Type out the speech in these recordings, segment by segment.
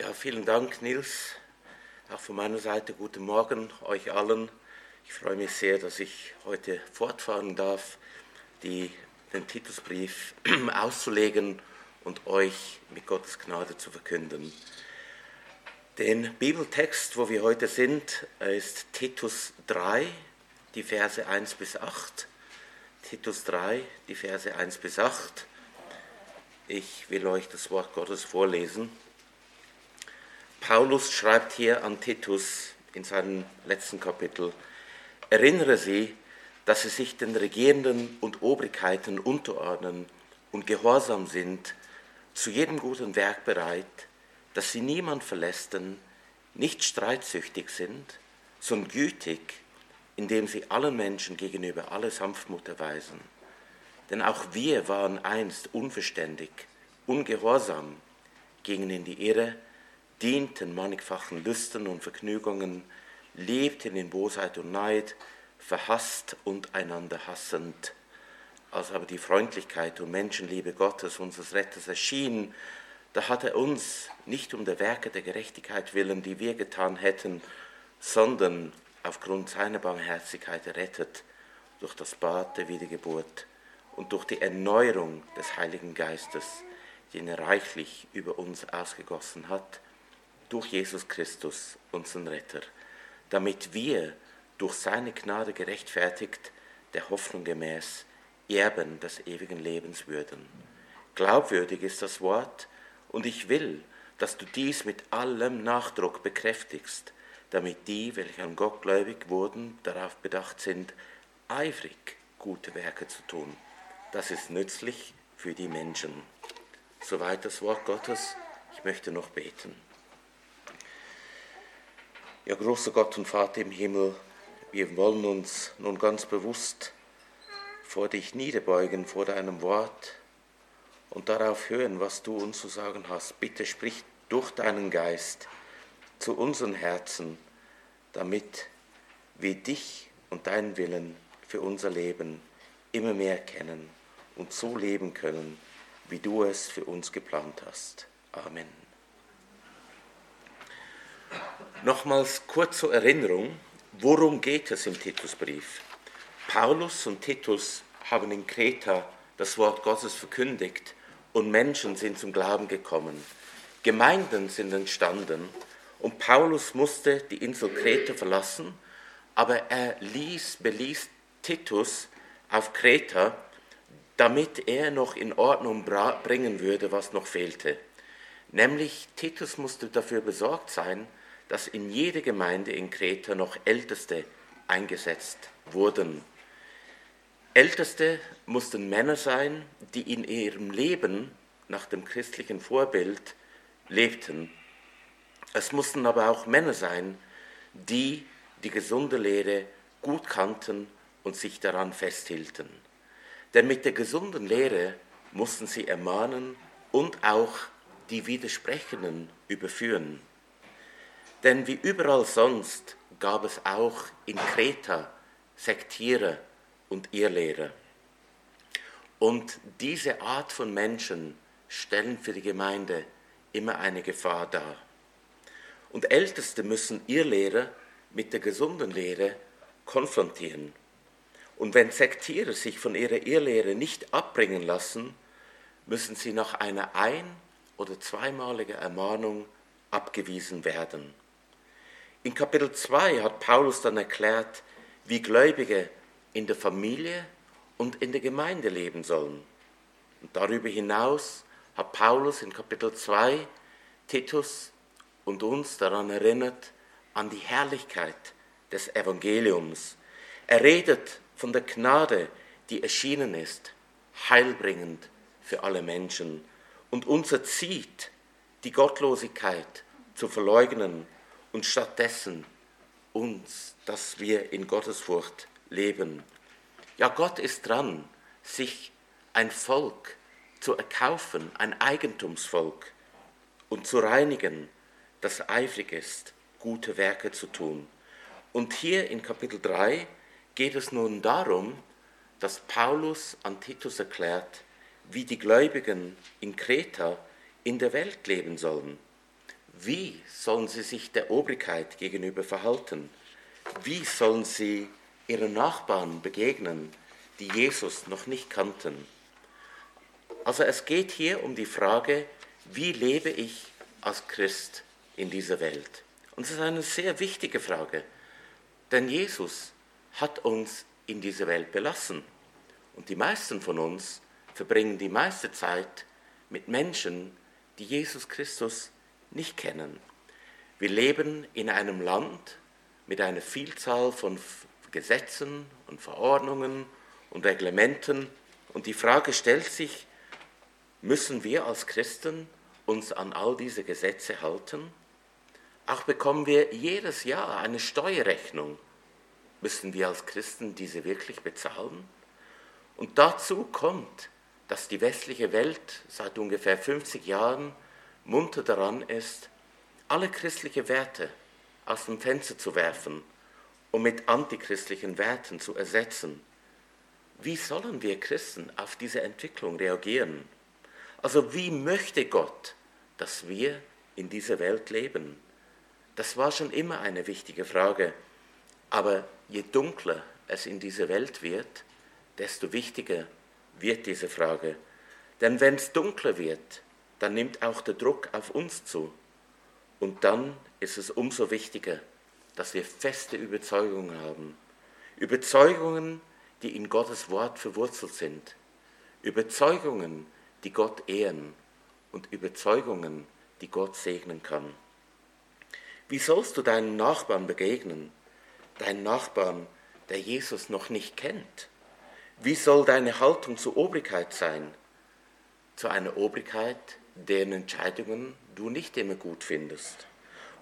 Ja, vielen Dank, Nils. Auch von meiner Seite guten Morgen euch allen. Ich freue mich sehr, dass ich heute fortfahren darf, die, den Titusbrief auszulegen und euch mit Gottes Gnade zu verkünden. Den Bibeltext, wo wir heute sind, ist Titus 3, die Verse 1 bis 8. Titus 3, die Verse 1 bis 8. Ich will euch das Wort Gottes vorlesen. Paulus schreibt hier an Titus in seinem letzten Kapitel, erinnere sie, dass sie sich den Regierenden und Obrigkeiten unterordnen und gehorsam sind, zu jedem guten Werk bereit, dass sie niemand verlästern, nicht streitsüchtig sind, sondern gütig, indem sie allen Menschen gegenüber alle Sanftmut erweisen. Denn auch wir waren einst unverständig, ungehorsam, gingen in die Irre, dienten mannigfachen Lüsten und Vergnügungen, lebten in Bosheit und Neid, verhasst und einander hassend. Als aber die Freundlichkeit und Menschenliebe Gottes, unseres Retters, erschien, da hat er uns nicht um der Werke der Gerechtigkeit willen, die wir getan hätten, sondern aufgrund seiner Barmherzigkeit errettet durch das Bad der Wiedergeburt und durch die Erneuerung des Heiligen Geistes, den er reichlich über uns ausgegossen hat, durch Jesus Christus, unseren Retter, damit wir durch seine Gnade gerechtfertigt, der Hoffnung gemäß, Erben des ewigen Lebens würden. Glaubwürdig ist das Wort, und ich will, dass du dies mit allem Nachdruck bekräftigst, damit die, welche an Gott gläubig wurden, darauf bedacht sind, eifrig gute Werke zu tun. Das ist nützlich für die Menschen. Soweit das Wort Gottes. Ich möchte noch beten. Ja, großer Gott und Vater im Himmel, wir wollen uns nun ganz bewusst vor dich niederbeugen, vor deinem Wort und darauf hören, was du uns zu sagen hast. Bitte sprich durch deinen Geist zu unseren Herzen, damit wir dich und deinen Willen für unser Leben immer mehr kennen und so leben können, wie du es für uns geplant hast. Amen. Nochmals kurz zur Erinnerung, worum geht es im Titusbrief? Paulus und Titus haben in Kreta das Wort Gottes verkündigt und Menschen sind zum Glauben gekommen. Gemeinden sind entstanden und Paulus musste die Insel Kreta verlassen, aber er ließ, beließ Titus auf Kreta, damit er noch in Ordnung bringen würde, was noch fehlte. Nämlich Titus musste dafür besorgt sein, dass in jede Gemeinde in Kreta noch Älteste eingesetzt wurden. Älteste mussten Männer sein, die in ihrem Leben nach dem christlichen Vorbild lebten. Es mussten aber auch Männer sein, die die gesunde Lehre gut kannten und sich daran festhielten. Denn mit der gesunden Lehre mussten sie ermahnen und auch die Widersprechenden überführen. Denn wie überall sonst gab es auch in Kreta Sektierer und Irrlehrer. Und diese Art von Menschen stellen für die Gemeinde immer eine Gefahr dar. Und Älteste müssen Irrlehrer mit der gesunden Lehre konfrontieren. Und wenn Sektierer sich von ihrer Irrlehre nicht abbringen lassen, müssen sie nach einer ein- oder zweimaligen Ermahnung abgewiesen werden. In Kapitel 2 hat Paulus dann erklärt, wie Gläubige in der Familie und in der Gemeinde leben sollen. Und darüber hinaus hat Paulus in Kapitel 2 Titus und uns daran erinnert, an die Herrlichkeit des Evangeliums. Er redet von der Gnade, die erschienen ist, heilbringend für alle Menschen und uns erzieht, die Gottlosigkeit zu verleugnen und stattdessen uns, dass wir in Gottesfurcht leben. Ja, Gott ist dran, sich ein Volk zu erkaufen, ein Eigentumsvolk und zu reinigen, das eifrig ist, gute Werke zu tun. Und hier in Kapitel 3 geht es nun darum, dass Paulus an Titus erklärt, wie die Gläubigen in Kreta in der Welt leben sollen wie sollen sie sich der Obrigkeit gegenüber verhalten? Wie sollen sie ihren Nachbarn begegnen, die Jesus noch nicht kannten? Also es geht hier um die Frage, wie lebe ich als Christ in dieser Welt? Und es ist eine sehr wichtige Frage, denn Jesus hat uns in diese Welt belassen. Und die meisten von uns verbringen die meiste Zeit mit Menschen, die Jesus Christus nicht kennen. Wir leben in einem Land mit einer Vielzahl von Gesetzen und Verordnungen und Reglementen und die Frage stellt sich, müssen wir als Christen uns an all diese Gesetze halten? Auch bekommen wir jedes Jahr eine Steuerrechnung. Müssen wir als Christen diese wirklich bezahlen? Und dazu kommt, dass die westliche Welt seit ungefähr 50 Jahren munter daran ist, alle christliche Werte aus dem Fenster zu werfen und mit antichristlichen Werten zu ersetzen. Wie sollen wir Christen auf diese Entwicklung reagieren? Also wie möchte Gott, dass wir in dieser Welt leben? Das war schon immer eine wichtige Frage. Aber je dunkler es in dieser Welt wird, desto wichtiger wird diese Frage. Denn wenn es dunkler wird, dann nimmt auch der Druck auf uns zu. Und dann ist es umso wichtiger, dass wir feste Überzeugungen haben. Überzeugungen, die in Gottes Wort verwurzelt sind. Überzeugungen, die Gott ehren und Überzeugungen, die Gott segnen kann. Wie sollst du deinen Nachbarn begegnen? Deinen Nachbarn, der Jesus noch nicht kennt? Wie soll deine Haltung zur Obrigkeit sein? Zu einer Obrigkeit, deren Entscheidungen du nicht immer gut findest.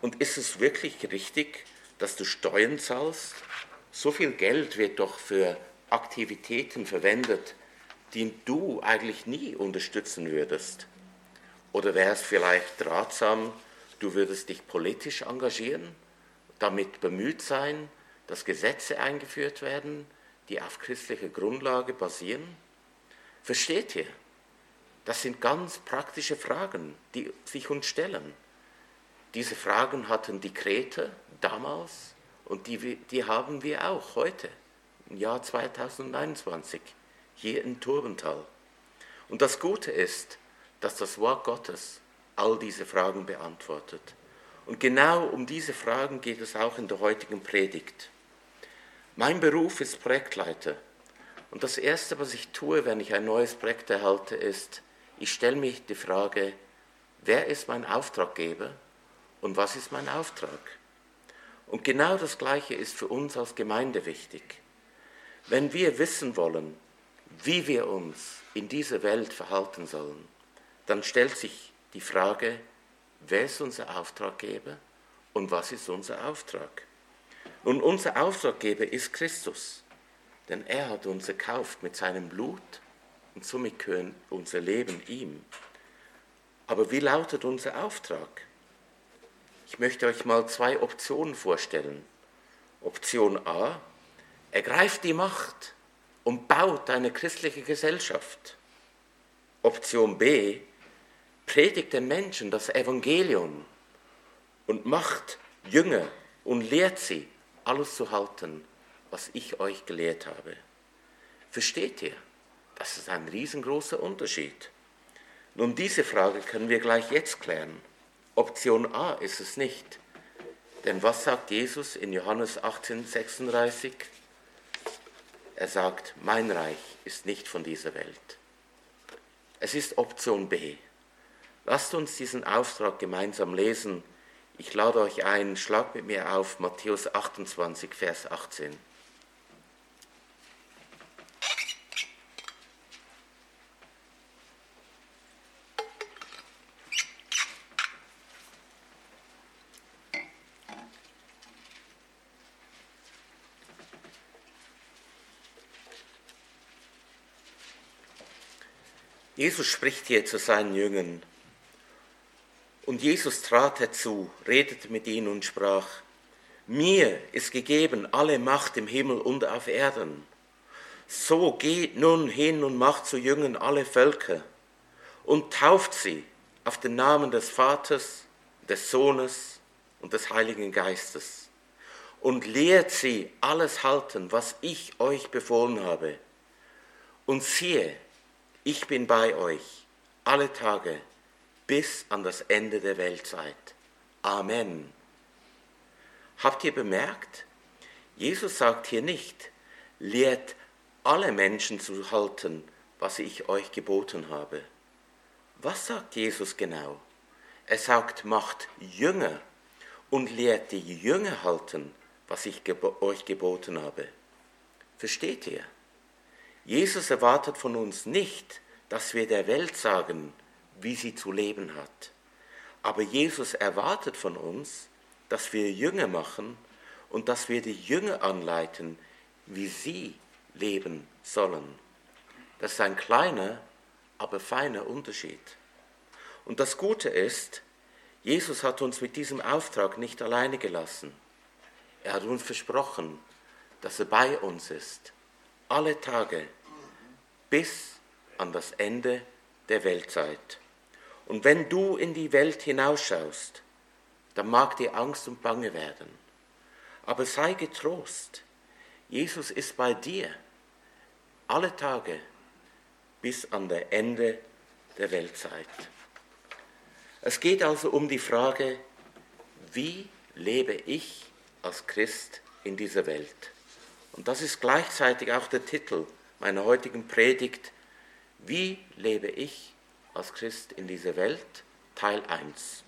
Und ist es wirklich richtig, dass du Steuern zahlst? So viel Geld wird doch für Aktivitäten verwendet, die du eigentlich nie unterstützen würdest. Oder wäre es vielleicht ratsam, du würdest dich politisch engagieren, damit bemüht sein, dass Gesetze eingeführt werden, die auf christlicher Grundlage basieren? Versteht ihr? Das sind ganz praktische Fragen, die sich uns stellen. Diese Fragen hatten die Kreter damals und die, die haben wir auch heute, im Jahr 2021, hier in Turbental. Und das Gute ist, dass das Wort Gottes all diese Fragen beantwortet. Und genau um diese Fragen geht es auch in der heutigen Predigt. Mein Beruf ist Projektleiter. Und das Erste, was ich tue, wenn ich ein neues Projekt erhalte, ist, ich stelle mich die Frage, wer ist mein Auftraggeber und was ist mein Auftrag? Und genau das Gleiche ist für uns als Gemeinde wichtig. Wenn wir wissen wollen, wie wir uns in dieser Welt verhalten sollen, dann stellt sich die Frage, wer ist unser Auftraggeber und was ist unser Auftrag? Nun, unser Auftraggeber ist Christus, denn er hat uns erkauft mit seinem Blut und somit gehört unser Leben ihm. Aber wie lautet unser Auftrag? Ich möchte euch mal zwei Optionen vorstellen. Option A, ergreift die Macht und baut eine christliche Gesellschaft. Option B, predigt den Menschen das Evangelium und macht Jünger und lehrt sie, alles zu halten, was ich euch gelehrt habe. Versteht ihr? Das ist ein riesengroßer Unterschied. Nun, diese Frage können wir gleich jetzt klären. Option A ist es nicht. Denn was sagt Jesus in Johannes 18, 36? Er sagt, mein Reich ist nicht von dieser Welt. Es ist Option B. Lasst uns diesen Auftrag gemeinsam lesen. Ich lade euch ein, schlag mit mir auf Matthäus 28, Vers 18. Jesus spricht hier zu seinen Jüngern. Und Jesus trat herzu, redete mit ihnen und sprach, mir ist gegeben alle Macht im Himmel und auf Erden. So geht nun hin und macht zu Jüngern alle Völker und tauft sie auf den Namen des Vaters, des Sohnes und des Heiligen Geistes und lehrt sie alles halten, was ich euch befohlen habe. Und siehe, ich bin bei euch alle Tage bis an das Ende der Weltzeit. Amen. Habt ihr bemerkt? Jesus sagt hier nicht, lehrt alle Menschen zu halten, was ich euch geboten habe. Was sagt Jesus genau? Er sagt, macht Jünger und lehrt die Jünger halten, was ich euch geboten habe. Versteht ihr? Jesus erwartet von uns nicht, dass wir der Welt sagen, wie sie zu leben hat. Aber Jesus erwartet von uns, dass wir Jünger machen und dass wir die Jünger anleiten, wie sie leben sollen. Das ist ein kleiner, aber feiner Unterschied. Und das Gute ist, Jesus hat uns mit diesem Auftrag nicht alleine gelassen. Er hat uns versprochen, dass er bei uns ist, alle Tage bis an das Ende der Weltzeit. Und wenn du in die Welt hinausschaust, dann mag dir Angst und Bange werden. Aber sei getrost, Jesus ist bei dir alle Tage bis an das Ende der Weltzeit. Es geht also um die Frage, wie lebe ich als Christ in dieser Welt? Und das ist gleichzeitig auch der Titel meiner heutigen Predigt, wie lebe ich als Christ in dieser Welt? Teil 1.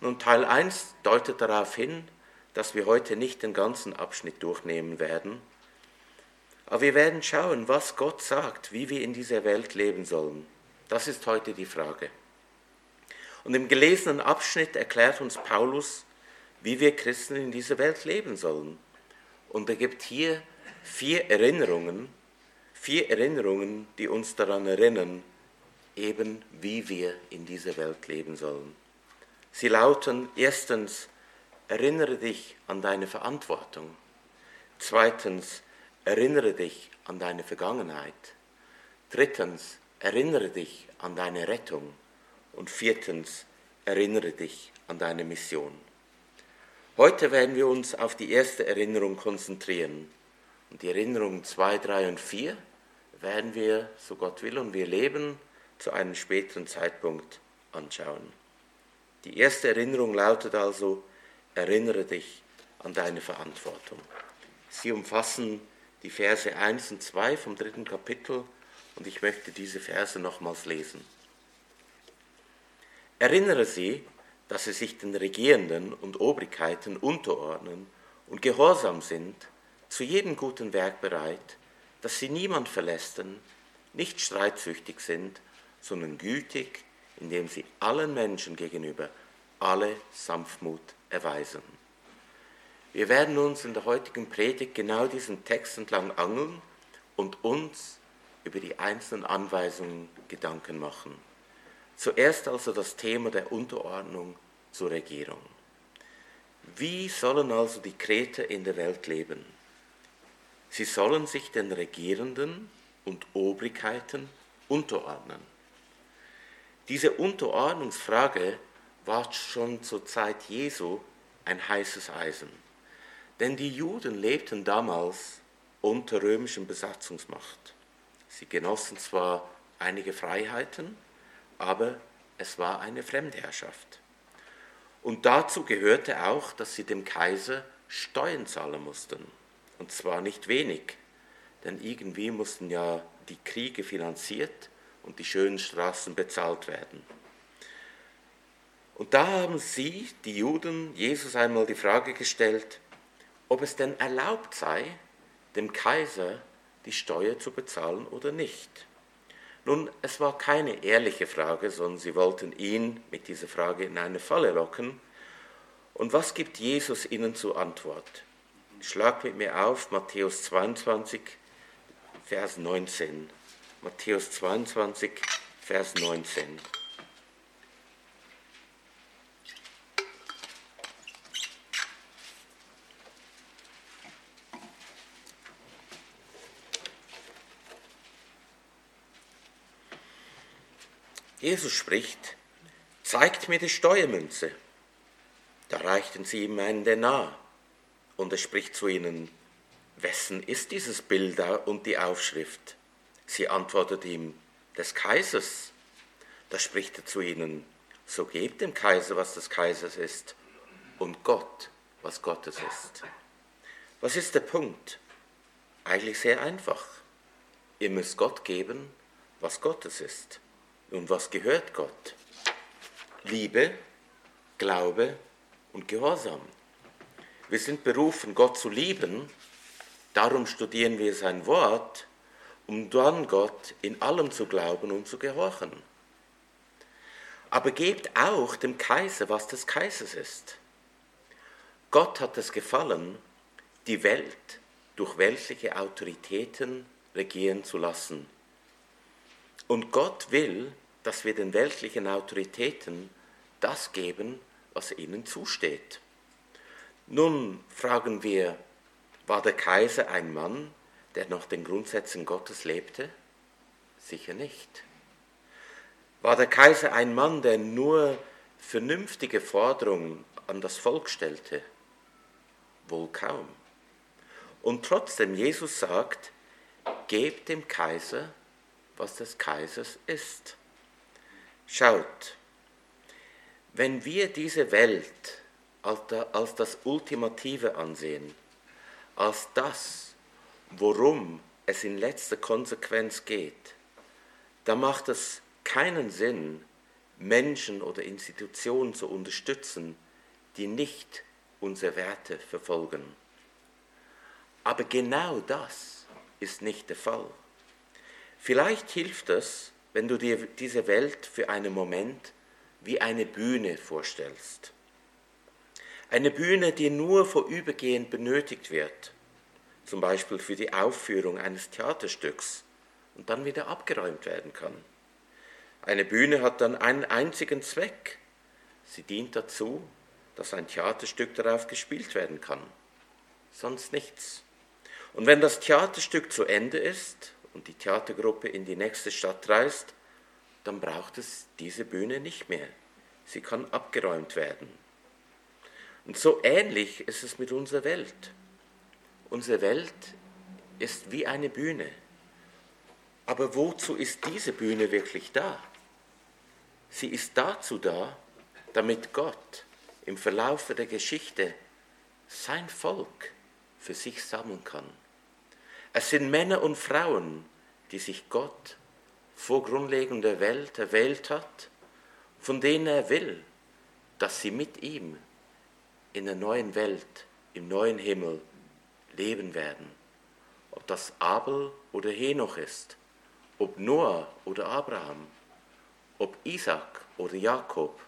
Nun, Teil 1 deutet darauf hin, dass wir heute nicht den ganzen Abschnitt durchnehmen werden, aber wir werden schauen, was Gott sagt, wie wir in dieser Welt leben sollen. Das ist heute die Frage. Und im gelesenen Abschnitt erklärt uns Paulus, wie wir Christen in dieser Welt leben sollen. Und er gibt hier vier Erinnerungen, vier Erinnerungen, die uns daran erinnern, eben wie wir in dieser Welt leben sollen. Sie lauten erstens, erinnere dich an deine Verantwortung. Zweitens, erinnere dich an deine Vergangenheit. Drittens, erinnere dich an deine Rettung. Und viertens, erinnere dich an deine Mission. Heute werden wir uns auf die erste Erinnerung konzentrieren. Und die Erinnerungen 2, 3 und 4 werden wir, so Gott will und wir leben, zu einem späteren Zeitpunkt anschauen. Die erste Erinnerung lautet also, erinnere dich an deine Verantwortung. Sie umfassen die Verse 1 und 2 vom dritten Kapitel und ich möchte diese Verse nochmals lesen. Erinnere sie, dass sie sich den Regierenden und Obrigkeiten unterordnen und gehorsam sind, zu jedem guten Werk bereit, dass sie niemand verlästern, nicht streitsüchtig sind, sondern gütig, indem sie allen Menschen gegenüber alle Sanftmut erweisen. Wir werden uns in der heutigen Predigt genau diesen Text entlang angeln und uns über die einzelnen Anweisungen Gedanken machen. Zuerst also das Thema der Unterordnung zur Regierung. Wie sollen also die Kreter in der Welt leben? Sie sollen sich den Regierenden und Obrigkeiten unterordnen. Diese Unterordnungsfrage war schon zur Zeit Jesu ein heißes Eisen. Denn die Juden lebten damals unter römischer Besatzungsmacht. Sie genossen zwar einige Freiheiten, aber es war eine Fremdherrschaft. Und dazu gehörte auch, dass sie dem Kaiser Steuern zahlen mussten. Und zwar nicht wenig, denn irgendwie mussten ja die Kriege finanziert und die schönen Straßen bezahlt werden. Und da haben sie, die Juden, Jesus einmal die Frage gestellt, ob es denn erlaubt sei, dem Kaiser die Steuer zu bezahlen oder nicht. Nun, es war keine ehrliche Frage, sondern sie wollten ihn mit dieser Frage in eine Falle locken. Und was gibt Jesus ihnen zur Antwort? Schlag mit mir auf Matthäus 22, Vers 19. Matthäus 22, Vers 19. Jesus spricht, zeigt mir die Steuermünze. Da reichten sie ihm einen Denar und er spricht zu ihnen, wessen ist dieses Bild und die Aufschrift? Sie antwortet ihm, des Kaisers. Da spricht er zu ihnen, so gebt dem Kaiser, was des Kaisers ist, und Gott, was Gottes ist. Was ist der Punkt? Eigentlich sehr einfach. Ihr müsst Gott geben, was Gottes ist. Und was gehört Gott? Liebe, Glaube und Gehorsam. Wir sind berufen, Gott zu lieben, darum studieren wir sein Wort, um dann Gott in allem zu glauben und zu gehorchen. Aber gebt auch dem Kaiser, was des Kaisers ist. Gott hat es gefallen, die Welt durch weltliche Autoritäten regieren zu lassen. Und Gott will, dass wir den weltlichen Autoritäten das geben, was ihnen zusteht. Nun fragen wir, war der Kaiser ein Mann, der nach den Grundsätzen Gottes lebte? Sicher nicht. War der Kaiser ein Mann, der nur vernünftige Forderungen an das Volk stellte? Wohl kaum. Und trotzdem, Jesus sagt, gebt dem Kaiser, was des Kaisers ist. Schaut, wenn wir diese Welt als das Ultimative ansehen, als das, worum es in letzter Konsequenz geht, dann macht es keinen Sinn, Menschen oder Institutionen zu unterstützen, die nicht unsere Werte verfolgen. Aber genau das ist nicht der Fall. Vielleicht hilft es, wenn du dir diese Welt für einen Moment wie eine Bühne vorstellst. Eine Bühne, die nur vorübergehend benötigt wird, zum Beispiel für die Aufführung eines Theaterstücks und dann wieder abgeräumt werden kann. Eine Bühne hat dann einen einzigen Zweck. Sie dient dazu, dass ein Theaterstück darauf gespielt werden kann. Sonst nichts. Und wenn das Theaterstück zu Ende ist und die Theatergruppe in die nächste Stadt reist, dann braucht es diese Bühne nicht mehr. Sie kann abgeräumt werden. Und so ähnlich ist es mit unserer Welt. Unsere Welt ist wie eine Bühne. Aber wozu ist diese Bühne wirklich da? Sie ist dazu da, damit Gott im Verlauf der Geschichte sein Volk für sich sammeln kann. Es sind Männer und Frauen, die sich Gott vor Grundlegung der Welt erwählt hat, von denen er will, dass sie mit ihm in der neuen Welt, im neuen Himmel leben werden. Ob das Abel oder Henoch ist, ob Noah oder Abraham, ob Isaac oder Jakob,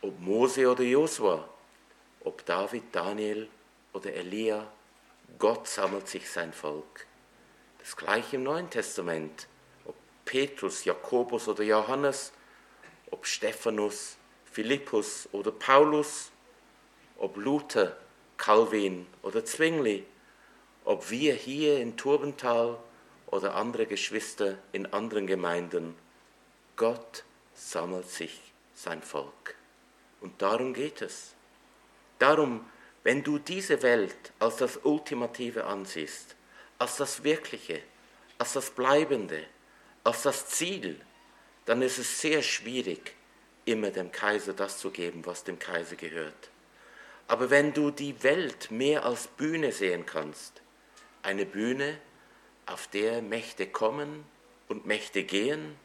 ob Mose oder Josua, ob David, Daniel oder Elia Gott sammelt sich sein Volk. Das gleiche im Neuen Testament. Ob Petrus, Jakobus oder Johannes, ob Stephanus, Philippus oder Paulus, ob Luther, Calvin oder Zwingli, ob wir hier in Turbental oder andere Geschwister in anderen Gemeinden, Gott sammelt sich sein Volk. Und darum geht es. Darum wenn du diese Welt als das Ultimative ansiehst, als das Wirkliche, als das Bleibende, als das Ziel, dann ist es sehr schwierig, immer dem Kaiser das zu geben, was dem Kaiser gehört. Aber wenn du die Welt mehr als Bühne sehen kannst, eine Bühne, auf der Mächte kommen und Mächte gehen,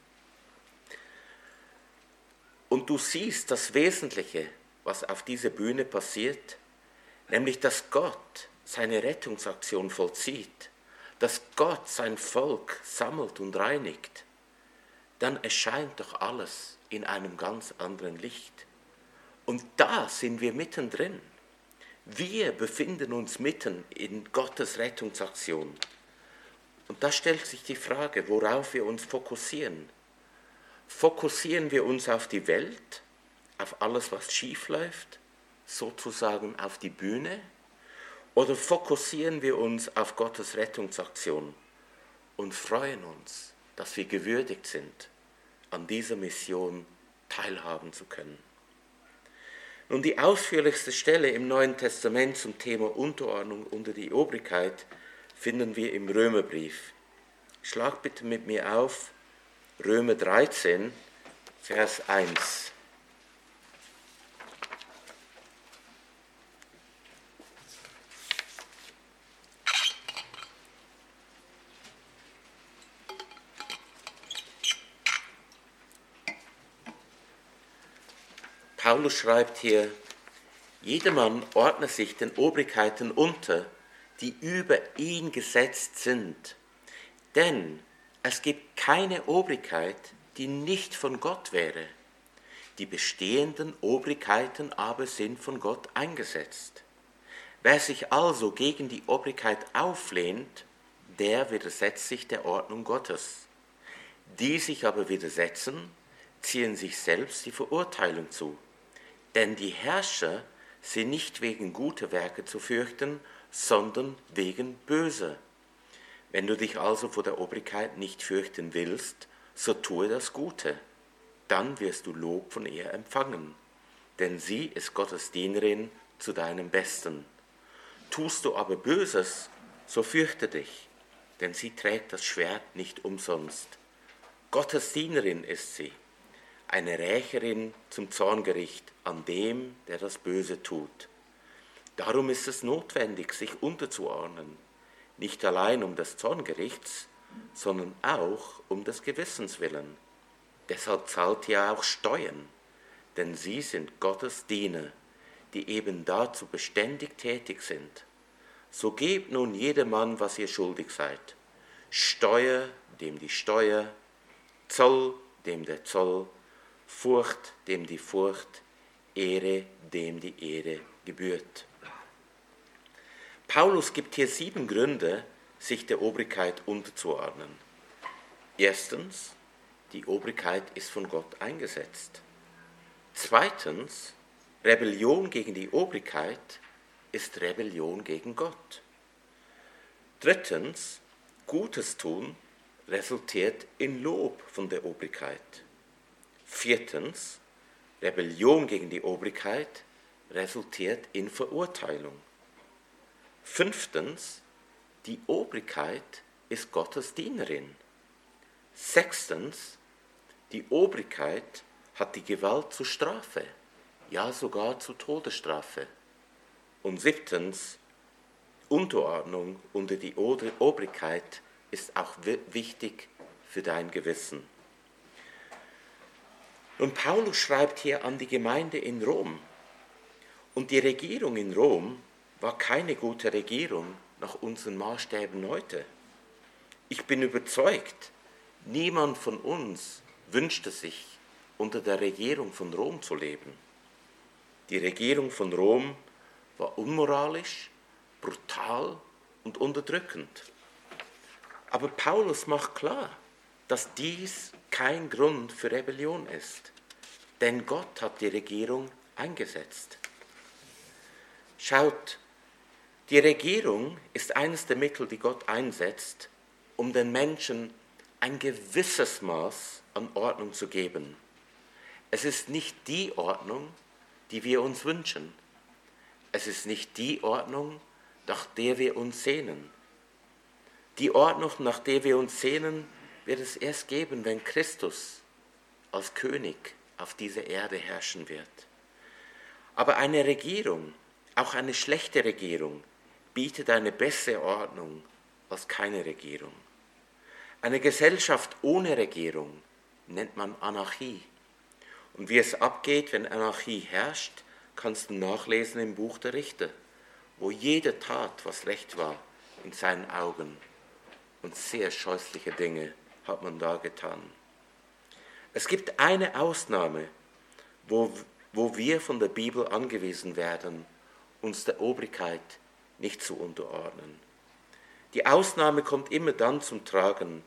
und du siehst das Wesentliche, was auf dieser Bühne passiert, nämlich dass Gott seine Rettungsaktion vollzieht, dass Gott sein Volk sammelt und reinigt, dann erscheint doch alles in einem ganz anderen Licht. Und da sind wir mittendrin. Wir befinden uns mitten in Gottes Rettungsaktion. Und da stellt sich die Frage, worauf wir uns fokussieren. Fokussieren wir uns auf die Welt, auf alles, was schief läuft? Sozusagen auf die Bühne oder fokussieren wir uns auf Gottes Rettungsaktion und freuen uns, dass wir gewürdigt sind, an dieser Mission teilhaben zu können? Nun, die ausführlichste Stelle im Neuen Testament zum Thema Unterordnung unter die Obrigkeit finden wir im Römerbrief. Schlag bitte mit mir auf Römer 13, Vers 1. Paulus schreibt hier, jedermann ordne sich den Obrigkeiten unter, die über ihn gesetzt sind. Denn es gibt keine Obrigkeit, die nicht von Gott wäre. Die bestehenden Obrigkeiten aber sind von Gott eingesetzt. Wer sich also gegen die Obrigkeit auflehnt, der widersetzt sich der Ordnung Gottes. Die sich aber widersetzen, ziehen sich selbst die Verurteilung zu. Denn die Herrscher sind nicht wegen guter Werke zu fürchten, sondern wegen böser. Wenn du dich also vor der Obrigkeit nicht fürchten willst, so tue das Gute, dann wirst du Lob von ihr empfangen, denn sie ist Gottes Dienerin zu deinem Besten. Tust du aber Böses, so fürchte dich, denn sie trägt das Schwert nicht umsonst. Gottes Dienerin ist sie eine Rächerin zum Zorngericht an dem, der das Böse tut. Darum ist es notwendig, sich unterzuordnen, nicht allein um des Zorngerichts, sondern auch um des Gewissens willen. Deshalb zahlt ihr auch Steuern, denn sie sind Gottes Diener, die eben dazu beständig tätig sind. So gebt nun jedermann, was ihr schuldig seid. Steuer, dem die Steuer, Zoll, dem der Zoll, Furcht, dem die Furcht, Ehre, dem die Ehre gebührt. Paulus gibt hier sieben Gründe, sich der Obrigkeit unterzuordnen. Erstens, die Obrigkeit ist von Gott eingesetzt. Zweitens, Rebellion gegen die Obrigkeit ist Rebellion gegen Gott. Drittens, Gutes tun resultiert in Lob von der Obrigkeit. Viertens, Rebellion gegen die Obrigkeit resultiert in Verurteilung. Fünftens, die Obrigkeit ist Gottes Dienerin. Sechstens, die Obrigkeit hat die Gewalt zur Strafe, ja sogar zur Todesstrafe. Und siebtens, Unterordnung unter die Obrigkeit ist auch wichtig für dein Gewissen. Und Paulus schreibt hier an die Gemeinde in Rom. Und die Regierung in Rom war keine gute Regierung nach unseren Maßstäben heute. Ich bin überzeugt, niemand von uns wünschte sich, unter der Regierung von Rom zu leben. Die Regierung von Rom war unmoralisch, brutal und unterdrückend. Aber Paulus macht klar, dass dies kein Grund für Rebellion ist, denn Gott hat die Regierung eingesetzt. Schaut, die Regierung ist eines der Mittel, die Gott einsetzt, um den Menschen ein gewisses Maß an Ordnung zu geben. Es ist nicht die Ordnung, die wir uns wünschen. Es ist nicht die Ordnung, nach der wir uns sehnen. Die Ordnung, nach der wir uns sehnen, wird es erst geben, wenn Christus als König auf dieser Erde herrschen wird. Aber eine Regierung, auch eine schlechte Regierung, bietet eine bessere Ordnung als keine Regierung. Eine Gesellschaft ohne Regierung nennt man Anarchie. Und wie es abgeht, wenn Anarchie herrscht, kannst du nachlesen im Buch der Richter, wo jede Tat, was recht war, in seinen Augen und sehr scheußliche Dinge hat man da getan. Es gibt eine Ausnahme, wo, wo wir von der Bibel angewiesen werden, uns der Obrigkeit nicht zu unterordnen. Die Ausnahme kommt immer dann zum Tragen,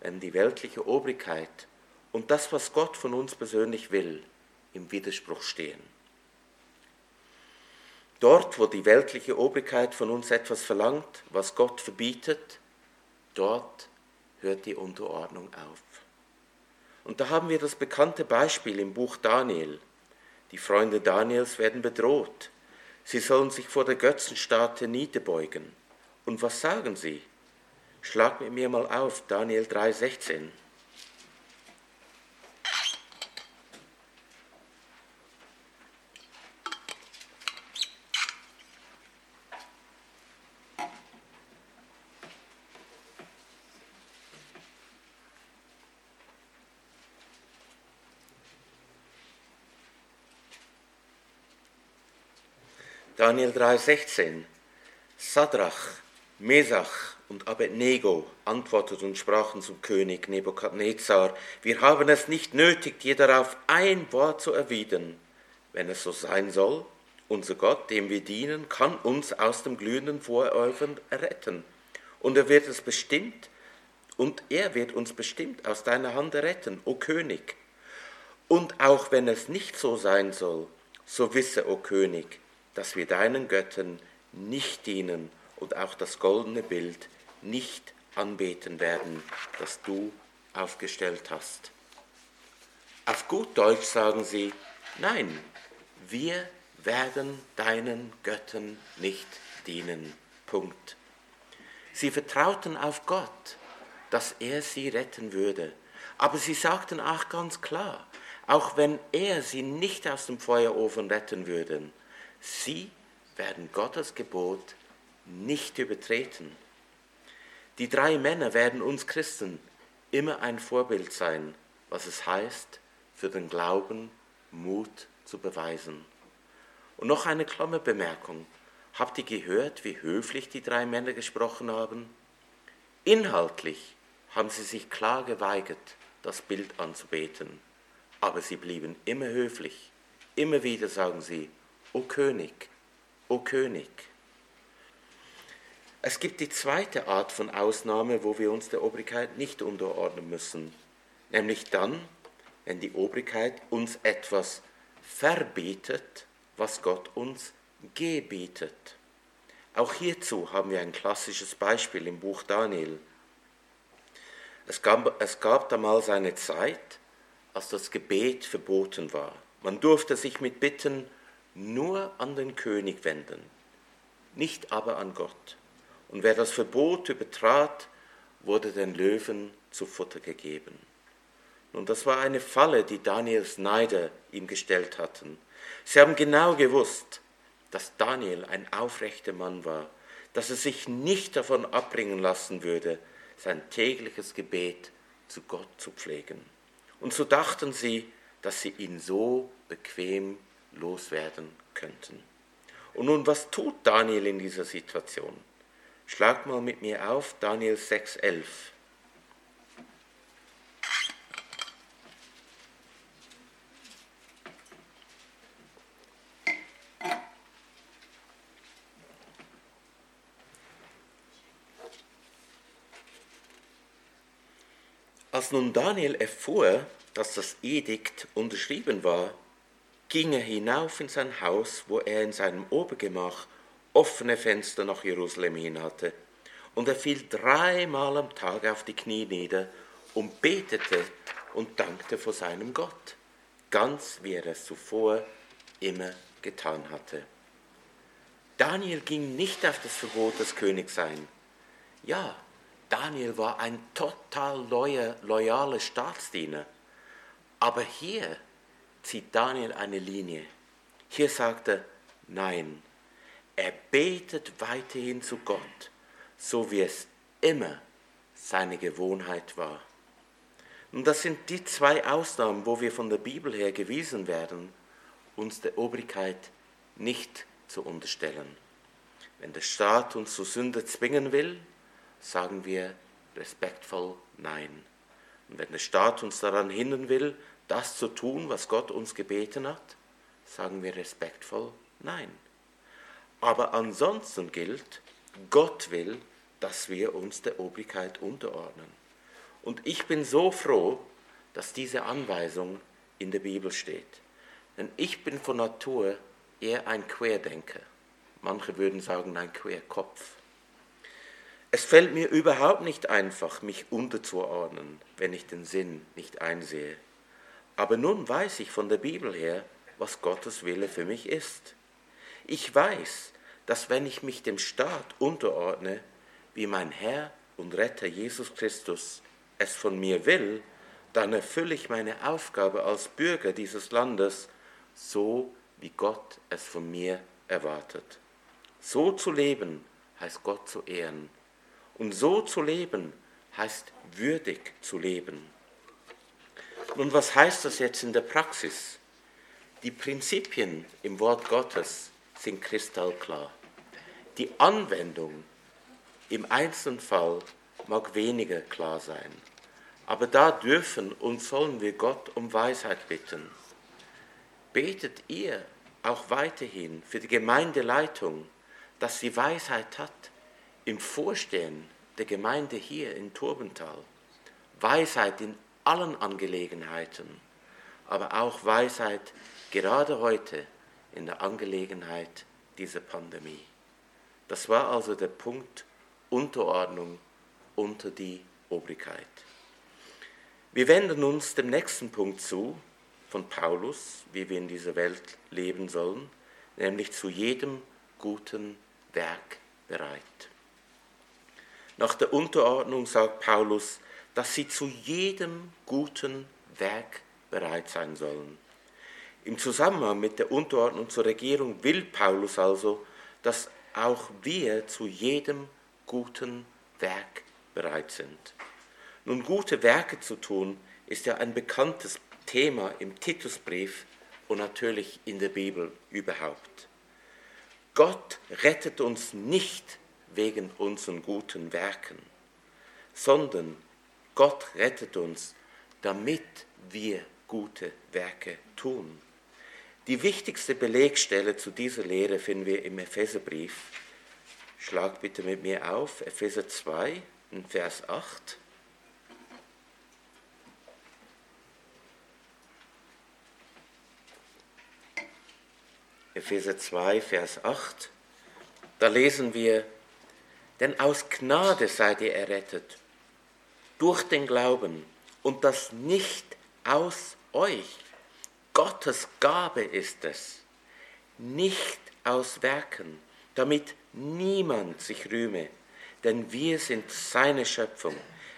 wenn die weltliche Obrigkeit und das, was Gott von uns persönlich will, im Widerspruch stehen. Dort, wo die weltliche Obrigkeit von uns etwas verlangt, was Gott verbietet, dort hört die Unterordnung auf. Und da haben wir das bekannte Beispiel im Buch Daniel. Die Freunde Daniels werden bedroht. Sie sollen sich vor der Götzenstatue niederbeugen. Und was sagen sie? Schlag mit mir mal auf, Daniel 3,16. Daniel 3,16. Sadrach, Mesach und Abednego antworteten und sprachen zum König Nebukadnezar: Wir haben es nicht nötig, dir darauf ein Wort zu erwidern. Wenn es so sein soll, unser Gott, dem wir dienen, kann uns aus dem glühenden Feuerofen retten. Und er wird es bestimmt, und er wird uns bestimmt aus deiner Hand retten, o König. Und auch wenn es nicht so sein soll, so wisse, o König, dass wir deinen Göttern nicht dienen und auch das goldene Bild nicht anbeten werden, das du aufgestellt hast. Auf gut Deutsch sagen sie, nein, wir werden deinen Göttern nicht dienen. Punkt. Sie vertrauten auf Gott, dass er sie retten würde. Aber sie sagten auch ganz klar, auch wenn er sie nicht aus dem Feuerofen retten würde, Sie werden Gottes Gebot nicht übertreten. Die drei Männer werden uns Christen immer ein Vorbild sein, was es heißt, für den Glauben Mut zu beweisen. Und noch eine Klammerbemerkung. Habt ihr gehört, wie höflich die drei Männer gesprochen haben? Inhaltlich haben sie sich klar geweigert, das Bild anzubeten, aber sie blieben immer höflich. Immer wieder sagen sie, O König, O König. Es gibt die zweite Art von Ausnahme, wo wir uns der Obrigkeit nicht unterordnen müssen, nämlich dann, wenn die Obrigkeit uns etwas verbietet, was Gott uns gebietet. Auch hierzu haben wir ein klassisches Beispiel im Buch Daniel. Es gab, es gab damals eine Zeit, als das Gebet verboten war. Man durfte sich mit Bitten nur an den König wenden, nicht aber an Gott. Und wer das Verbot übertrat, wurde den Löwen zu Futter gegeben. Nun, das war eine Falle, die Daniels Neider ihm gestellt hatten. Sie haben genau gewusst, dass Daniel ein aufrechter Mann war, dass er sich nicht davon abbringen lassen würde, sein tägliches Gebet zu Gott zu pflegen. Und so dachten sie, dass sie ihn so bequem loswerden könnten. Und nun, was tut Daniel in dieser Situation? Schlag mal mit mir auf Daniel 6,11. Als nun Daniel erfuhr, dass das Edikt unterschrieben war, ging er hinauf in sein Haus, wo er in seinem Obergemach offene Fenster nach Jerusalem hin hatte. Und er fiel dreimal am Tag auf die Knie nieder und betete und dankte vor seinem Gott, ganz wie er es zuvor immer getan hatte. Daniel ging nicht auf das Verbot des Königs ein. Ja, Daniel war ein total loyaler Staatsdiener. Aber hier zieht Daniel eine Linie. Hier sagt er, nein, er betet weiterhin zu Gott, so wie es immer seine Gewohnheit war. Und das sind die zwei Ausnahmen, wo wir von der Bibel her gewiesen werden, uns der Obrigkeit nicht zu unterstellen. Wenn der Staat uns zu Sünde zwingen will, sagen wir respektvoll Nein. Und wenn der Staat uns daran hindern will, das zu tun, was Gott uns gebeten hat, sagen wir respektvoll Nein. Aber ansonsten gilt, Gott will, dass wir uns der Obrigkeit unterordnen. Und ich bin so froh, dass diese Anweisung in der Bibel steht. Denn ich bin von Natur eher ein Querdenker. Manche würden sagen ein Querkopf. Es fällt mir überhaupt nicht einfach, mich unterzuordnen, wenn ich den Sinn nicht einsehe. Aber nun weiß ich von der Bibel her, was Gottes Wille für mich ist. Ich weiß, dass wenn ich mich dem Staat unterordne, wie mein Herr und Retter Jesus Christus es von mir will, dann erfülle ich meine Aufgabe als Bürger dieses Landes so, wie Gott es von mir erwartet. So zu leben heißt Gott zu ehren. Und so zu leben heißt würdig zu leben. Nun, was heißt das jetzt in der Praxis? Die Prinzipien im Wort Gottes sind kristallklar. Die Anwendung im Einzelfall mag weniger klar sein, aber da dürfen und sollen wir Gott um Weisheit bitten. Betet ihr auch weiterhin für die Gemeindeleitung, dass sie Weisheit hat im Vorstehen der Gemeinde hier in Turbental. Weisheit in allen Angelegenheiten, aber auch Weisheit gerade heute in der Angelegenheit dieser Pandemie. Das war also der Punkt Unterordnung unter die Obrigkeit. Wir wenden uns dem nächsten Punkt zu von Paulus, wie wir in dieser Welt leben sollen, nämlich zu jedem guten Werk bereit. Nach der Unterordnung sagt Paulus, dass sie zu jedem guten Werk bereit sein sollen. Im Zusammenhang mit der Unterordnung zur Regierung will Paulus also, dass auch wir zu jedem guten Werk bereit sind. Nun, gute Werke zu tun, ist ja ein bekanntes Thema im Titusbrief und natürlich in der Bibel überhaupt. Gott rettet uns nicht wegen unseren guten Werken, sondern Gott rettet uns, damit wir gute Werke tun. Die wichtigste Belegstelle zu dieser Lehre finden wir im Epheserbrief. Schlag bitte mit mir auf, Epheser 2, Vers 8. Epheser 2, Vers 8. Da lesen wir, denn aus Gnade seid ihr errettet, durch den Glauben, und das nicht aus euch. Gottes Gabe ist es, nicht aus Werken, damit niemand sich rühme, denn wir sind seine Schöpfung,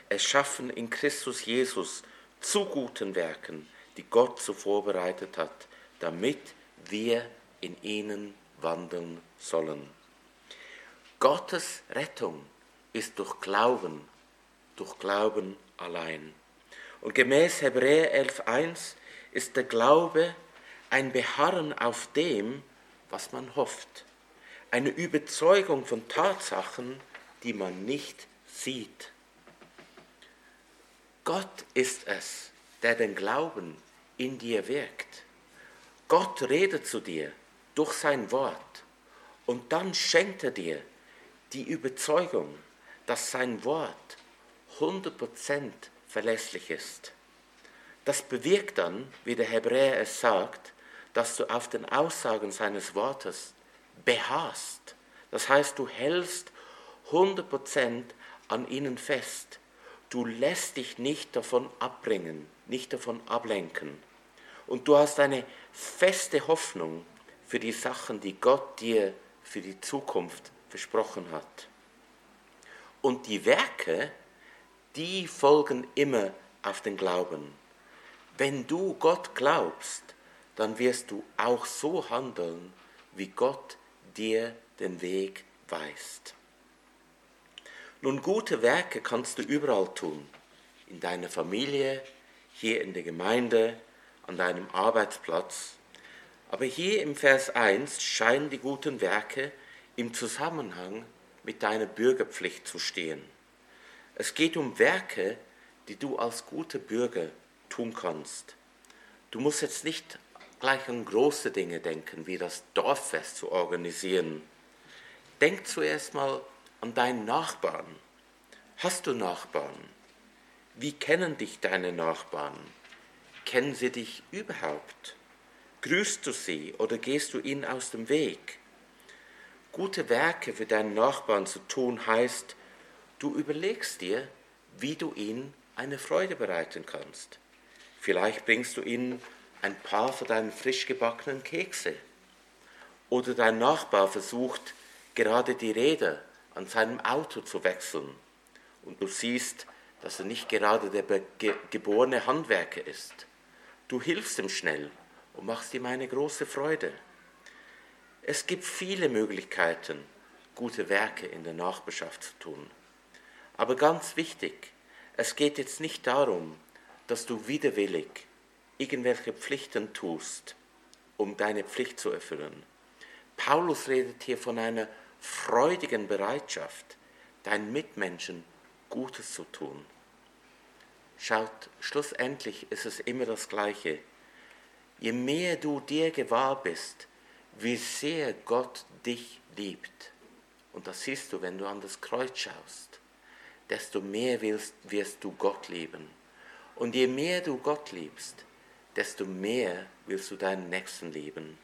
erschaffen in Christus Jesus zu guten Werken, die Gott so vorbereitet hat, damit wir in ihnen wandeln sollen. Gottes Rettung ist durch Glauben, durch Glauben allein. Und gemäß Hebräer 11.1 ist der Glaube ein Beharren auf dem, was man hofft, eine Überzeugung von Tatsachen, die man nicht sieht. Gott ist es, der den Glauben in dir wirkt. Gott redet zu dir durch sein Wort und dann schenkt er dir die Überzeugung, dass sein Wort 100% verlässlich ist. Das bewirkt dann, wie der Hebräer es sagt, dass du auf den Aussagen seines Wortes beharrst. Das heißt, du hältst 100% an ihnen fest. Du lässt dich nicht davon abbringen, nicht davon ablenken. Und du hast eine feste Hoffnung für die Sachen, die Gott dir für die Zukunft versprochen hat. Und die Werke, die folgen immer auf den Glauben. Wenn du Gott glaubst, dann wirst du auch so handeln, wie Gott dir den Weg weist. Nun, gute Werke kannst du überall tun. In deiner Familie, hier in der Gemeinde, an deinem Arbeitsplatz. Aber hier im Vers 1 scheinen die guten Werke im Zusammenhang mit deiner Bürgerpflicht zu stehen. Es geht um Werke, die du als guter Bürger tun kannst. Du musst jetzt nicht gleich an große Dinge denken, wie das Dorffest zu organisieren. Denk zuerst mal an deinen Nachbarn. Hast du Nachbarn? Wie kennen dich deine Nachbarn? Kennen sie dich überhaupt? Grüßt du sie oder gehst du ihnen aus dem Weg? Gute Werke für deinen Nachbarn zu tun heißt, du überlegst dir, wie du ihm eine Freude bereiten kannst. Vielleicht bringst du ihm ein paar von deinen frisch gebackenen Kekse. Oder dein Nachbar versucht gerade die Räder an seinem Auto zu wechseln und du siehst, dass er nicht gerade der geborene Handwerker ist. Du hilfst ihm schnell und machst ihm eine große Freude. Es gibt viele Möglichkeiten, gute Werke in der Nachbarschaft zu tun. Aber ganz wichtig, es geht jetzt nicht darum, dass du widerwillig irgendwelche Pflichten tust, um deine Pflicht zu erfüllen. Paulus redet hier von einer freudigen Bereitschaft, deinen Mitmenschen Gutes zu tun. Schaut, schlussendlich ist es immer das Gleiche. Je mehr du dir gewahr bist, wie sehr Gott dich liebt, und das siehst du, wenn du an das Kreuz schaust, desto mehr wirst, wirst du Gott lieben. Und je mehr du Gott liebst, desto mehr willst du deinen Nächsten lieben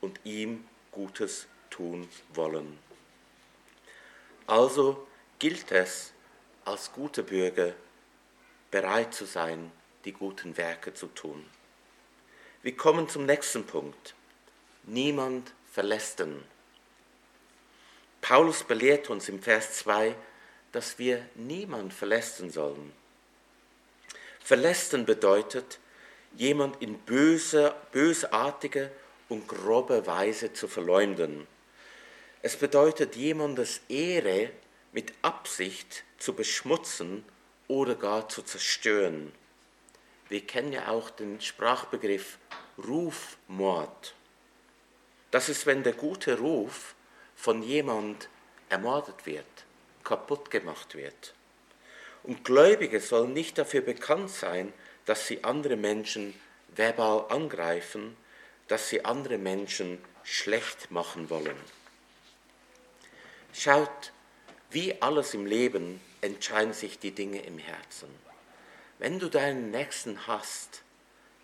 und ihm Gutes tun wollen. Also gilt es, als guter Bürger bereit zu sein, die guten Werke zu tun. Wir kommen zum nächsten Punkt. Niemand verlästern. Paulus belehrt uns im Vers 2, dass wir niemand verlästern sollen. Verlästern bedeutet, jemand in böser, bösartiger und grober Weise zu verleumden. Es bedeutet, jemandes Ehre mit Absicht zu beschmutzen oder gar zu zerstören. Wir kennen ja auch den Sprachbegriff Rufmord. Das ist, wenn der gute Ruf von jemand ermordet wird, kaputt gemacht wird. Und Gläubige sollen nicht dafür bekannt sein, dass sie andere Menschen verbal angreifen, dass sie andere Menschen schlecht machen wollen. Schaut, wie alles im Leben entscheiden sich die Dinge im Herzen. Wenn du deinen Nächsten hast,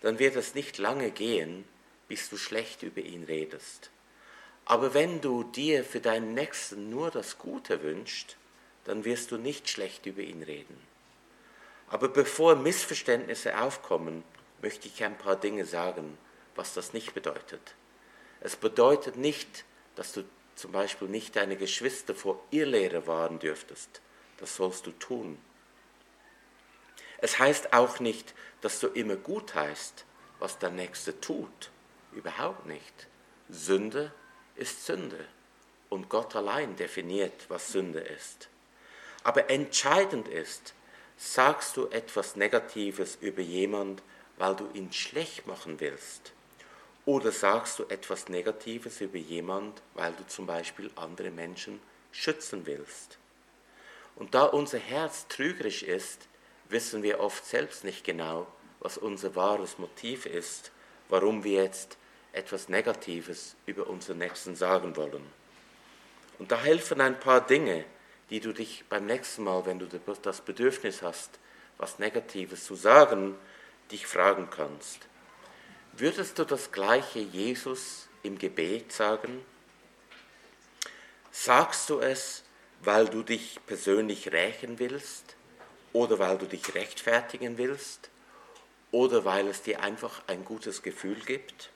dann wird es nicht lange gehen, bis du schlecht über ihn redest. Aber wenn du dir für deinen Nächsten nur das Gute wünschst, dann wirst du nicht schlecht über ihn reden. Aber bevor Missverständnisse aufkommen, möchte ich ein paar Dinge sagen, was das nicht bedeutet. Es bedeutet nicht, dass du zum Beispiel nicht deine Geschwister vor Irrlehre wahren dürftest. Das sollst du tun. Es heißt auch nicht, dass du immer gut heißt, was der Nächste tut. Überhaupt nicht. Sünde ist Sünde und Gott allein definiert, was Sünde ist. Aber entscheidend ist, sagst du etwas Negatives über jemand, weil du ihn schlecht machen willst oder sagst du etwas Negatives über jemand, weil du zum Beispiel andere Menschen schützen willst? Und da unser Herz trügerisch ist, wissen wir oft selbst nicht genau, was unser wahres Motiv ist, warum wir jetzt etwas Negatives über unseren Nächsten sagen wollen. Und da helfen ein paar Dinge, die du dich beim nächsten Mal, wenn du das Bedürfnis hast, was Negatives zu sagen, dich fragen kannst. Würdest du das gleiche Jesus im Gebet sagen? Sagst du es, weil du dich persönlich rächen willst oder weil du dich rechtfertigen willst oder weil es dir einfach ein gutes Gefühl gibt?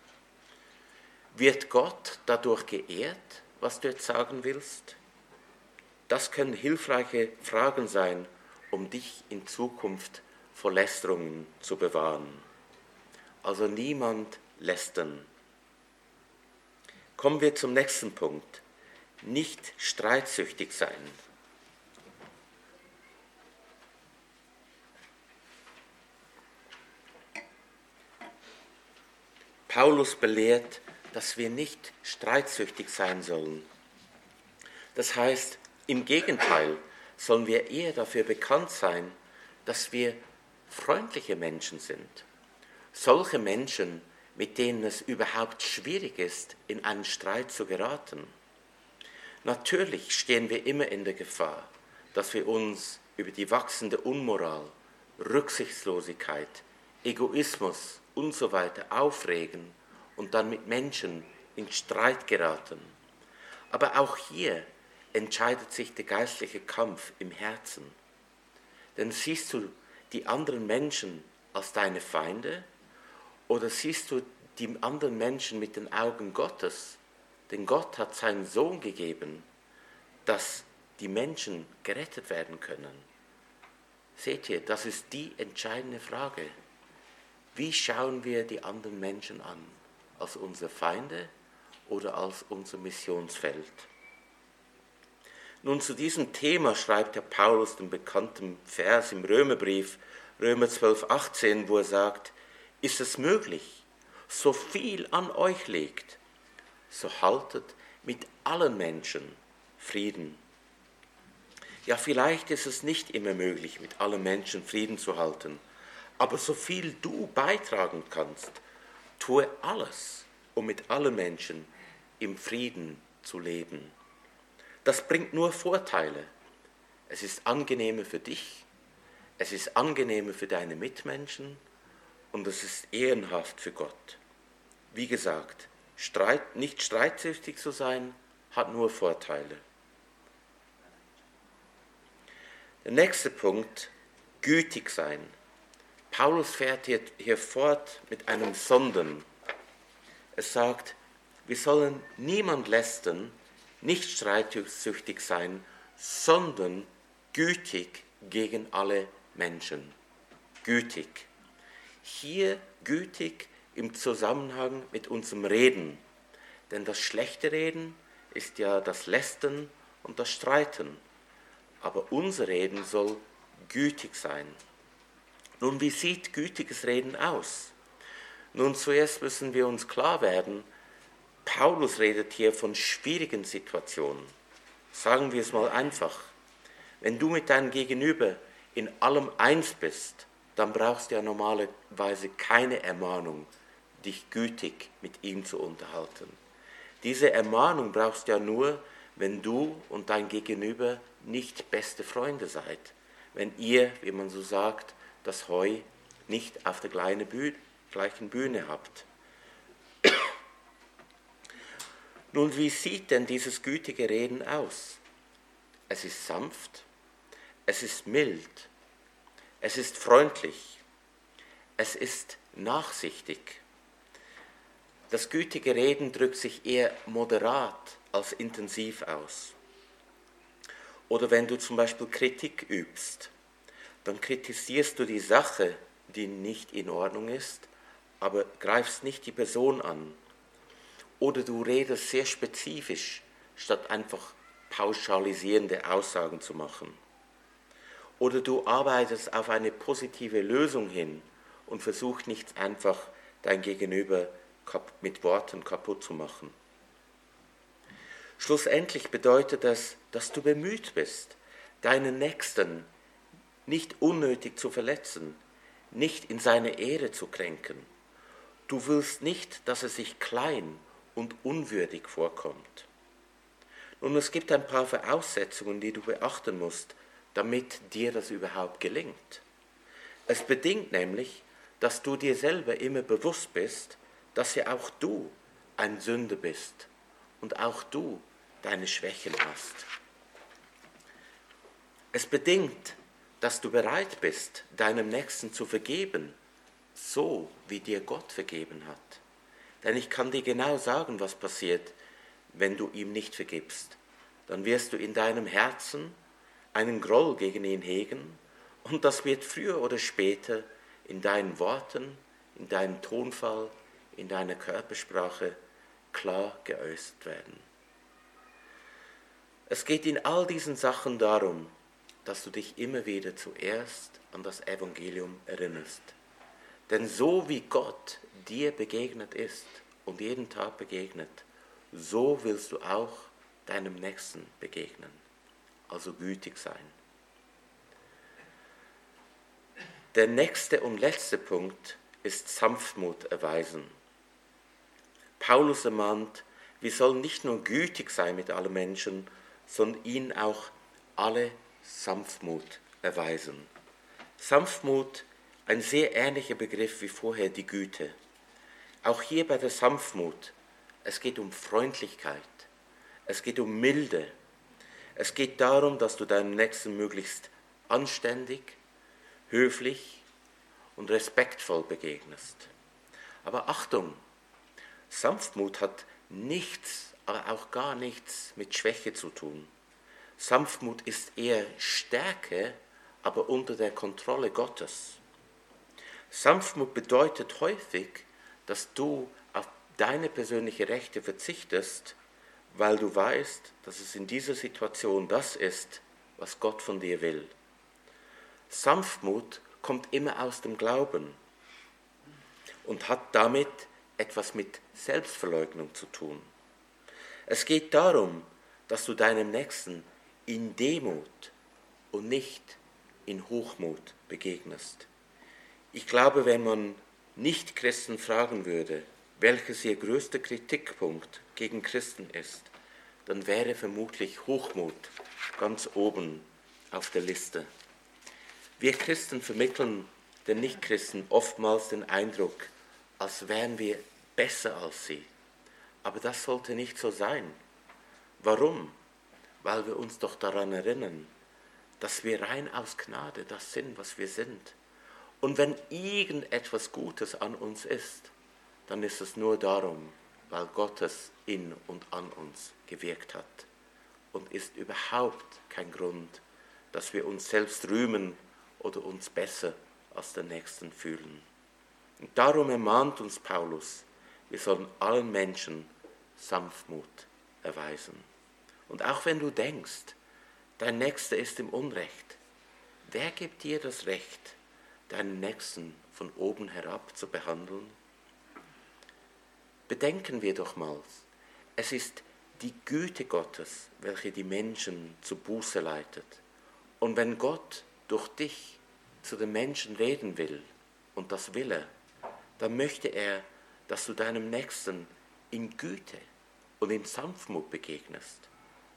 Wird Gott dadurch geehrt, was du jetzt sagen willst? Das können hilfreiche Fragen sein, um dich in Zukunft vor Lästerungen zu bewahren also niemand lästern. Kommen wir zum nächsten Punkt. Nicht streitsüchtig sein. Paulus belehrt, dass wir nicht streitsüchtig sein sollen. Das heißt, im Gegenteil sollen wir eher dafür bekannt sein, dass wir freundliche Menschen sind solche Menschen, mit denen es überhaupt schwierig ist, in einen Streit zu geraten. Natürlich stehen wir immer in der Gefahr, dass wir uns über die wachsende Unmoral, Rücksichtslosigkeit, Egoismus und so aufregen und dann mit Menschen in Streit geraten. Aber auch hier entscheidet sich der geistliche Kampf im Herzen. Denn siehst du die anderen Menschen als deine Feinde Oder siehst du die anderen Menschen mit den Augen Gottes? Denn Gott hat seinen Sohn gegeben, dass die Menschen gerettet werden können. Seht ihr, das ist die entscheidende Frage. Wie schauen wir die anderen Menschen an? Als unsere Feinde oder als unser Missionsfeld? Nun zu diesem Thema schreibt der Paulus den bekannten Vers im Römerbrief, Römer 12, 18, wo er sagt, ist es möglich, so viel an euch liegt, so haltet mit allen Menschen Frieden. Ja, vielleicht ist es nicht immer möglich, mit allen Menschen Frieden zu halten, aber so viel du beitragen kannst, tue alles, um mit allen Menschen im Frieden zu leben. Das bringt nur Vorteile. Es ist angenehmer für dich, es ist angenehmer für deine Mitmenschen und es ist ehrenhaft für Gott. Wie gesagt, Streit, nicht streitsüchtig zu sein, hat nur Vorteile. Der nächste Punkt, gütig sein. Paulus fährt hier, hier fort mit einem Sonden. Es sagt, wir sollen niemand lästern, nicht streitsüchtig sein, sondern gütig gegen alle Menschen. Gütig. Hier gütig im Zusammenhang mit unserem Reden. Denn das schlechte Reden ist ja das Lästern und das Streiten. Aber unser Reden soll gütig sein. Nun, wie sieht gütiges Reden aus? Nun, zuerst müssen wir uns klar werden, Paulus redet hier von schwierigen Situationen. Sagen wir es mal einfach. Wenn du mit deinem Gegenüber in allem eins bist, dann brauchst du ja normalerweise keine Ermahnung, dich gütig mit ihm zu unterhalten. Diese Ermahnung brauchst du ja nur, wenn du und dein Gegenüber nicht beste Freunde seid, wenn ihr, wie man so sagt, das Heu nicht auf der gleichen Bühne habt. Nun, wie sieht denn dieses gütige Reden aus? Es ist sanft, es ist mild, es ist freundlich, es ist nachsichtig. Das gütige Reden drückt sich eher moderat als intensiv aus. Oder wenn du zum Beispiel Kritik übst, dann kritisierst du die Sache, die nicht in Ordnung ist, aber greifst nicht die Person an oder du redest sehr spezifisch, statt einfach pauschalisierende Aussagen zu machen. Oder du arbeitest auf eine positive Lösung hin und versuchst nicht einfach dein Gegenüber mit Worten kaputt zu machen. Schlussendlich bedeutet das, dass du bemüht bist, deinen Nächsten nicht unnötig zu verletzen, nicht in seine Ehre zu kränken. Du willst nicht, dass er sich klein und unwürdig vorkommt. Nun, es gibt ein paar Voraussetzungen, die du beachten musst, damit dir das überhaupt gelingt. Es bedingt nämlich, dass du dir selber immer bewusst bist, dass ja auch du ein Sünder bist und auch du deine Schwächen hast. Es bedingt, dass du bereit bist, deinem Nächsten zu vergeben, so wie dir Gott vergeben hat. Denn ich kann dir genau sagen, was passiert, wenn du ihm nicht vergibst. Dann wirst du in deinem Herzen einen Groll gegen ihn hegen und das wird früher oder später in deinen Worten, in deinem Tonfall, in deiner Körpersprache klar geäußert werden. Es geht in all diesen Sachen darum, dass du dich immer wieder zuerst an das Evangelium erinnerst. Denn so wie Gott dir begegnet ist und jeden Tag begegnet, so willst du auch deinem Nächsten begegnen, also gütig sein. Der nächste und letzte Punkt ist Sanftmut erweisen. Paulus ermahnt, wir sollen nicht nur gütig sein mit allen Menschen, sondern ihnen auch alle Sanftmut erweisen. Sanftmut ein sehr ähnlicher Begriff wie vorher die Güte. Auch hier bei der Sanftmut, es geht um Freundlichkeit, es geht um Milde, es geht darum, dass du deinem Nächsten möglichst anständig, höflich und respektvoll begegnest. Aber Achtung, Sanftmut hat nichts, aber auch gar nichts mit Schwäche zu tun. Sanftmut ist eher Stärke, aber unter der Kontrolle Gottes. Sanftmut bedeutet häufig, dass du auf deine persönlichen Rechte verzichtest, weil du weißt, dass es in dieser Situation das ist, was Gott von dir will. Sanftmut kommt immer aus dem Glauben und hat damit etwas mit Selbstverleugnung zu tun. Es geht darum, dass du deinem Nächsten in Demut und nicht in Hochmut begegnest. Ich glaube, wenn man Nicht-Christen fragen würde, welches ihr größter Kritikpunkt gegen Christen ist, dann wäre vermutlich Hochmut ganz oben auf der Liste. Wir Christen vermitteln den Nichtchristen oftmals den Eindruck, als wären wir besser als sie. Aber das sollte nicht so sein. Warum? Weil wir uns doch daran erinnern, dass wir rein aus Gnade das sind, was wir sind. Und wenn irgendetwas Gutes an uns ist, dann ist es nur darum, weil Gott es in und an uns gewirkt hat. Und ist überhaupt kein Grund, dass wir uns selbst rühmen oder uns besser als der Nächsten fühlen. Und darum ermahnt uns Paulus, wir sollen allen Menschen Sanftmut erweisen. Und auch wenn du denkst, dein Nächster ist im Unrecht, wer gibt dir das Recht, deinen Nächsten von oben herab zu behandeln? Bedenken wir doch mal, es ist die Güte Gottes, welche die Menschen zu Buße leitet. Und wenn Gott durch dich zu den Menschen reden will, und das will er, dann möchte er, dass du deinem Nächsten in Güte und in Sanftmut begegnest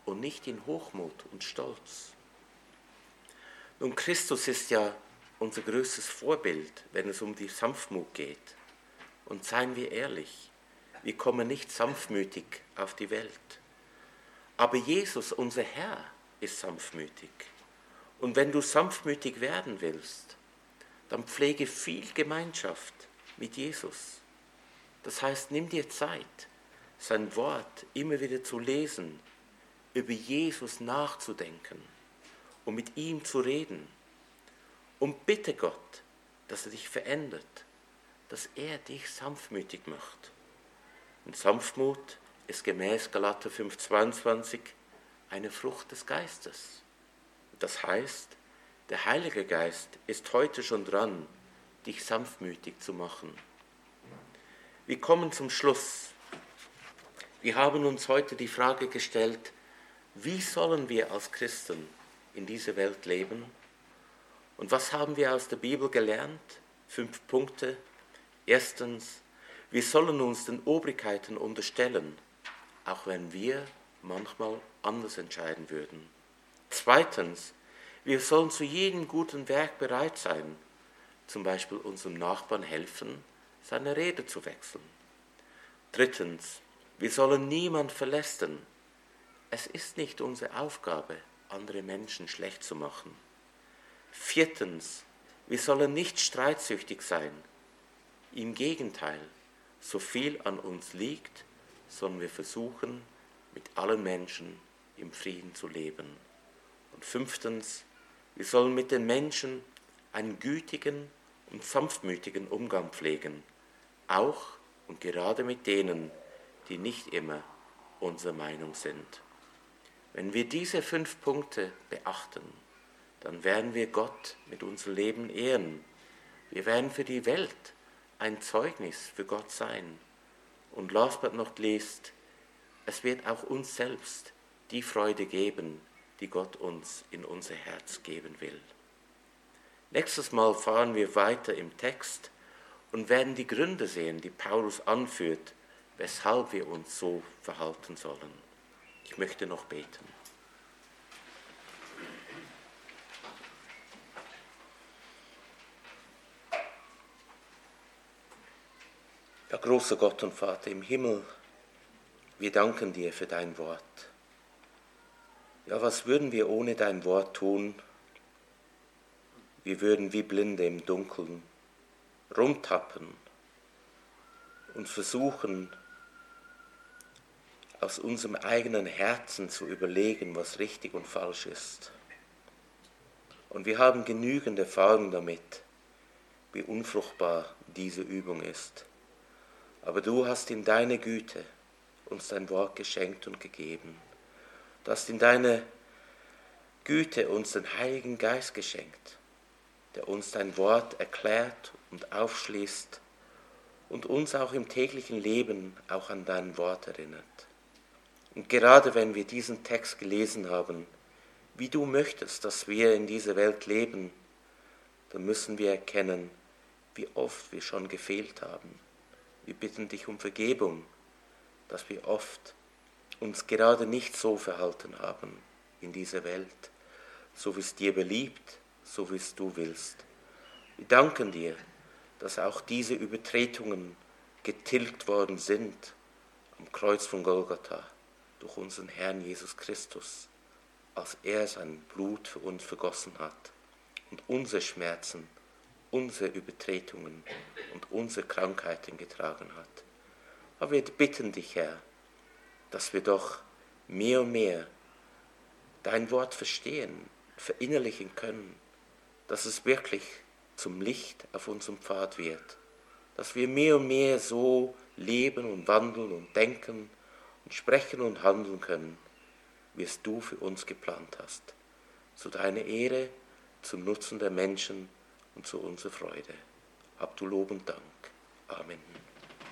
und nicht in Hochmut und Stolz. Nun, Christus ist ja unser größtes Vorbild, wenn es um die Sanftmut geht. Und seien wir ehrlich, wir kommen nicht sanftmütig auf die Welt. Aber Jesus, unser Herr, ist sanftmütig. Und wenn du sanftmütig werden willst, dann pflege viel Gemeinschaft mit Jesus. Das heißt, nimm dir Zeit, sein Wort immer wieder zu lesen, über Jesus nachzudenken und mit ihm zu reden. Und bitte Gott, dass er dich verändert, dass er dich sanftmütig macht. Und Sanftmut ist gemäß Galater 5,22 eine Frucht des Geistes. Das heißt, der Heilige Geist ist heute schon dran, dich sanftmütig zu machen. Wir kommen zum Schluss. Wir haben uns heute die Frage gestellt, wie sollen wir als Christen in dieser Welt leben? Und was haben wir aus der Bibel gelernt? Fünf Punkte. Erstens, wir sollen uns den Obrigkeiten unterstellen, auch wenn wir manchmal anders entscheiden würden. Zweitens, wir sollen zu jedem guten Werk bereit sein, zum Beispiel unserem Nachbarn helfen, seine Rede zu wechseln. Drittens, wir sollen niemand verlästern. Es ist nicht unsere Aufgabe, andere Menschen schlecht zu machen. Viertens, wir sollen nicht streitsüchtig sein. Im Gegenteil, so viel an uns liegt, sollen wir versuchen, mit allen Menschen im Frieden zu leben. Und fünftens, wir sollen mit den Menschen einen gütigen und sanftmütigen Umgang pflegen, auch und gerade mit denen, die nicht immer unserer Meinung sind. Wenn wir diese fünf Punkte beachten, dann werden wir Gott mit unserem Leben ehren. Wir werden für die Welt ein Zeugnis für Gott sein. Und last but not least, es wird auch uns selbst die Freude geben, die Gott uns in unser Herz geben will. Nächstes Mal fahren wir weiter im Text und werden die Gründe sehen, die Paulus anführt, weshalb wir uns so verhalten sollen. Ich möchte noch beten. Ja, großer Gott und Vater im Himmel, wir danken dir für dein Wort. Ja, was würden wir ohne dein Wort tun? Wir würden wie Blinde im Dunkeln rumtappen und versuchen, aus unserem eigenen Herzen zu überlegen, was richtig und falsch ist. Und wir haben genügend Erfahrung damit, wie unfruchtbar diese Übung ist. Aber du hast in deine Güte uns dein Wort geschenkt und gegeben. Du hast in deine Güte uns den Heiligen Geist geschenkt, der uns dein Wort erklärt und aufschließt und uns auch im täglichen Leben auch an dein Wort erinnert. Und gerade wenn wir diesen Text gelesen haben, wie du möchtest, dass wir in dieser Welt leben, dann müssen wir erkennen, wie oft wir schon gefehlt haben. Wir bitten dich um Vergebung, dass wir oft uns gerade nicht so verhalten haben in dieser Welt, so wie es dir beliebt, so wie es du willst. Wir danken dir, dass auch diese Übertretungen getilgt worden sind am Kreuz von Golgatha durch unseren Herrn Jesus Christus, als er sein Blut für uns vergossen hat und unsere Schmerzen, unsere Übertretungen und unsere Krankheiten getragen hat. Aber wir bitten dich, Herr, dass wir doch mehr und mehr dein Wort verstehen, verinnerlichen können, dass es wirklich zum Licht auf unserem Pfad wird, dass wir mehr und mehr so leben und wandeln und denken und sprechen und handeln können, wie es du für uns geplant hast, zu deiner Ehre, zum Nutzen der Menschen und zu unserer Freude. Hab du Lob und Dank. Amen.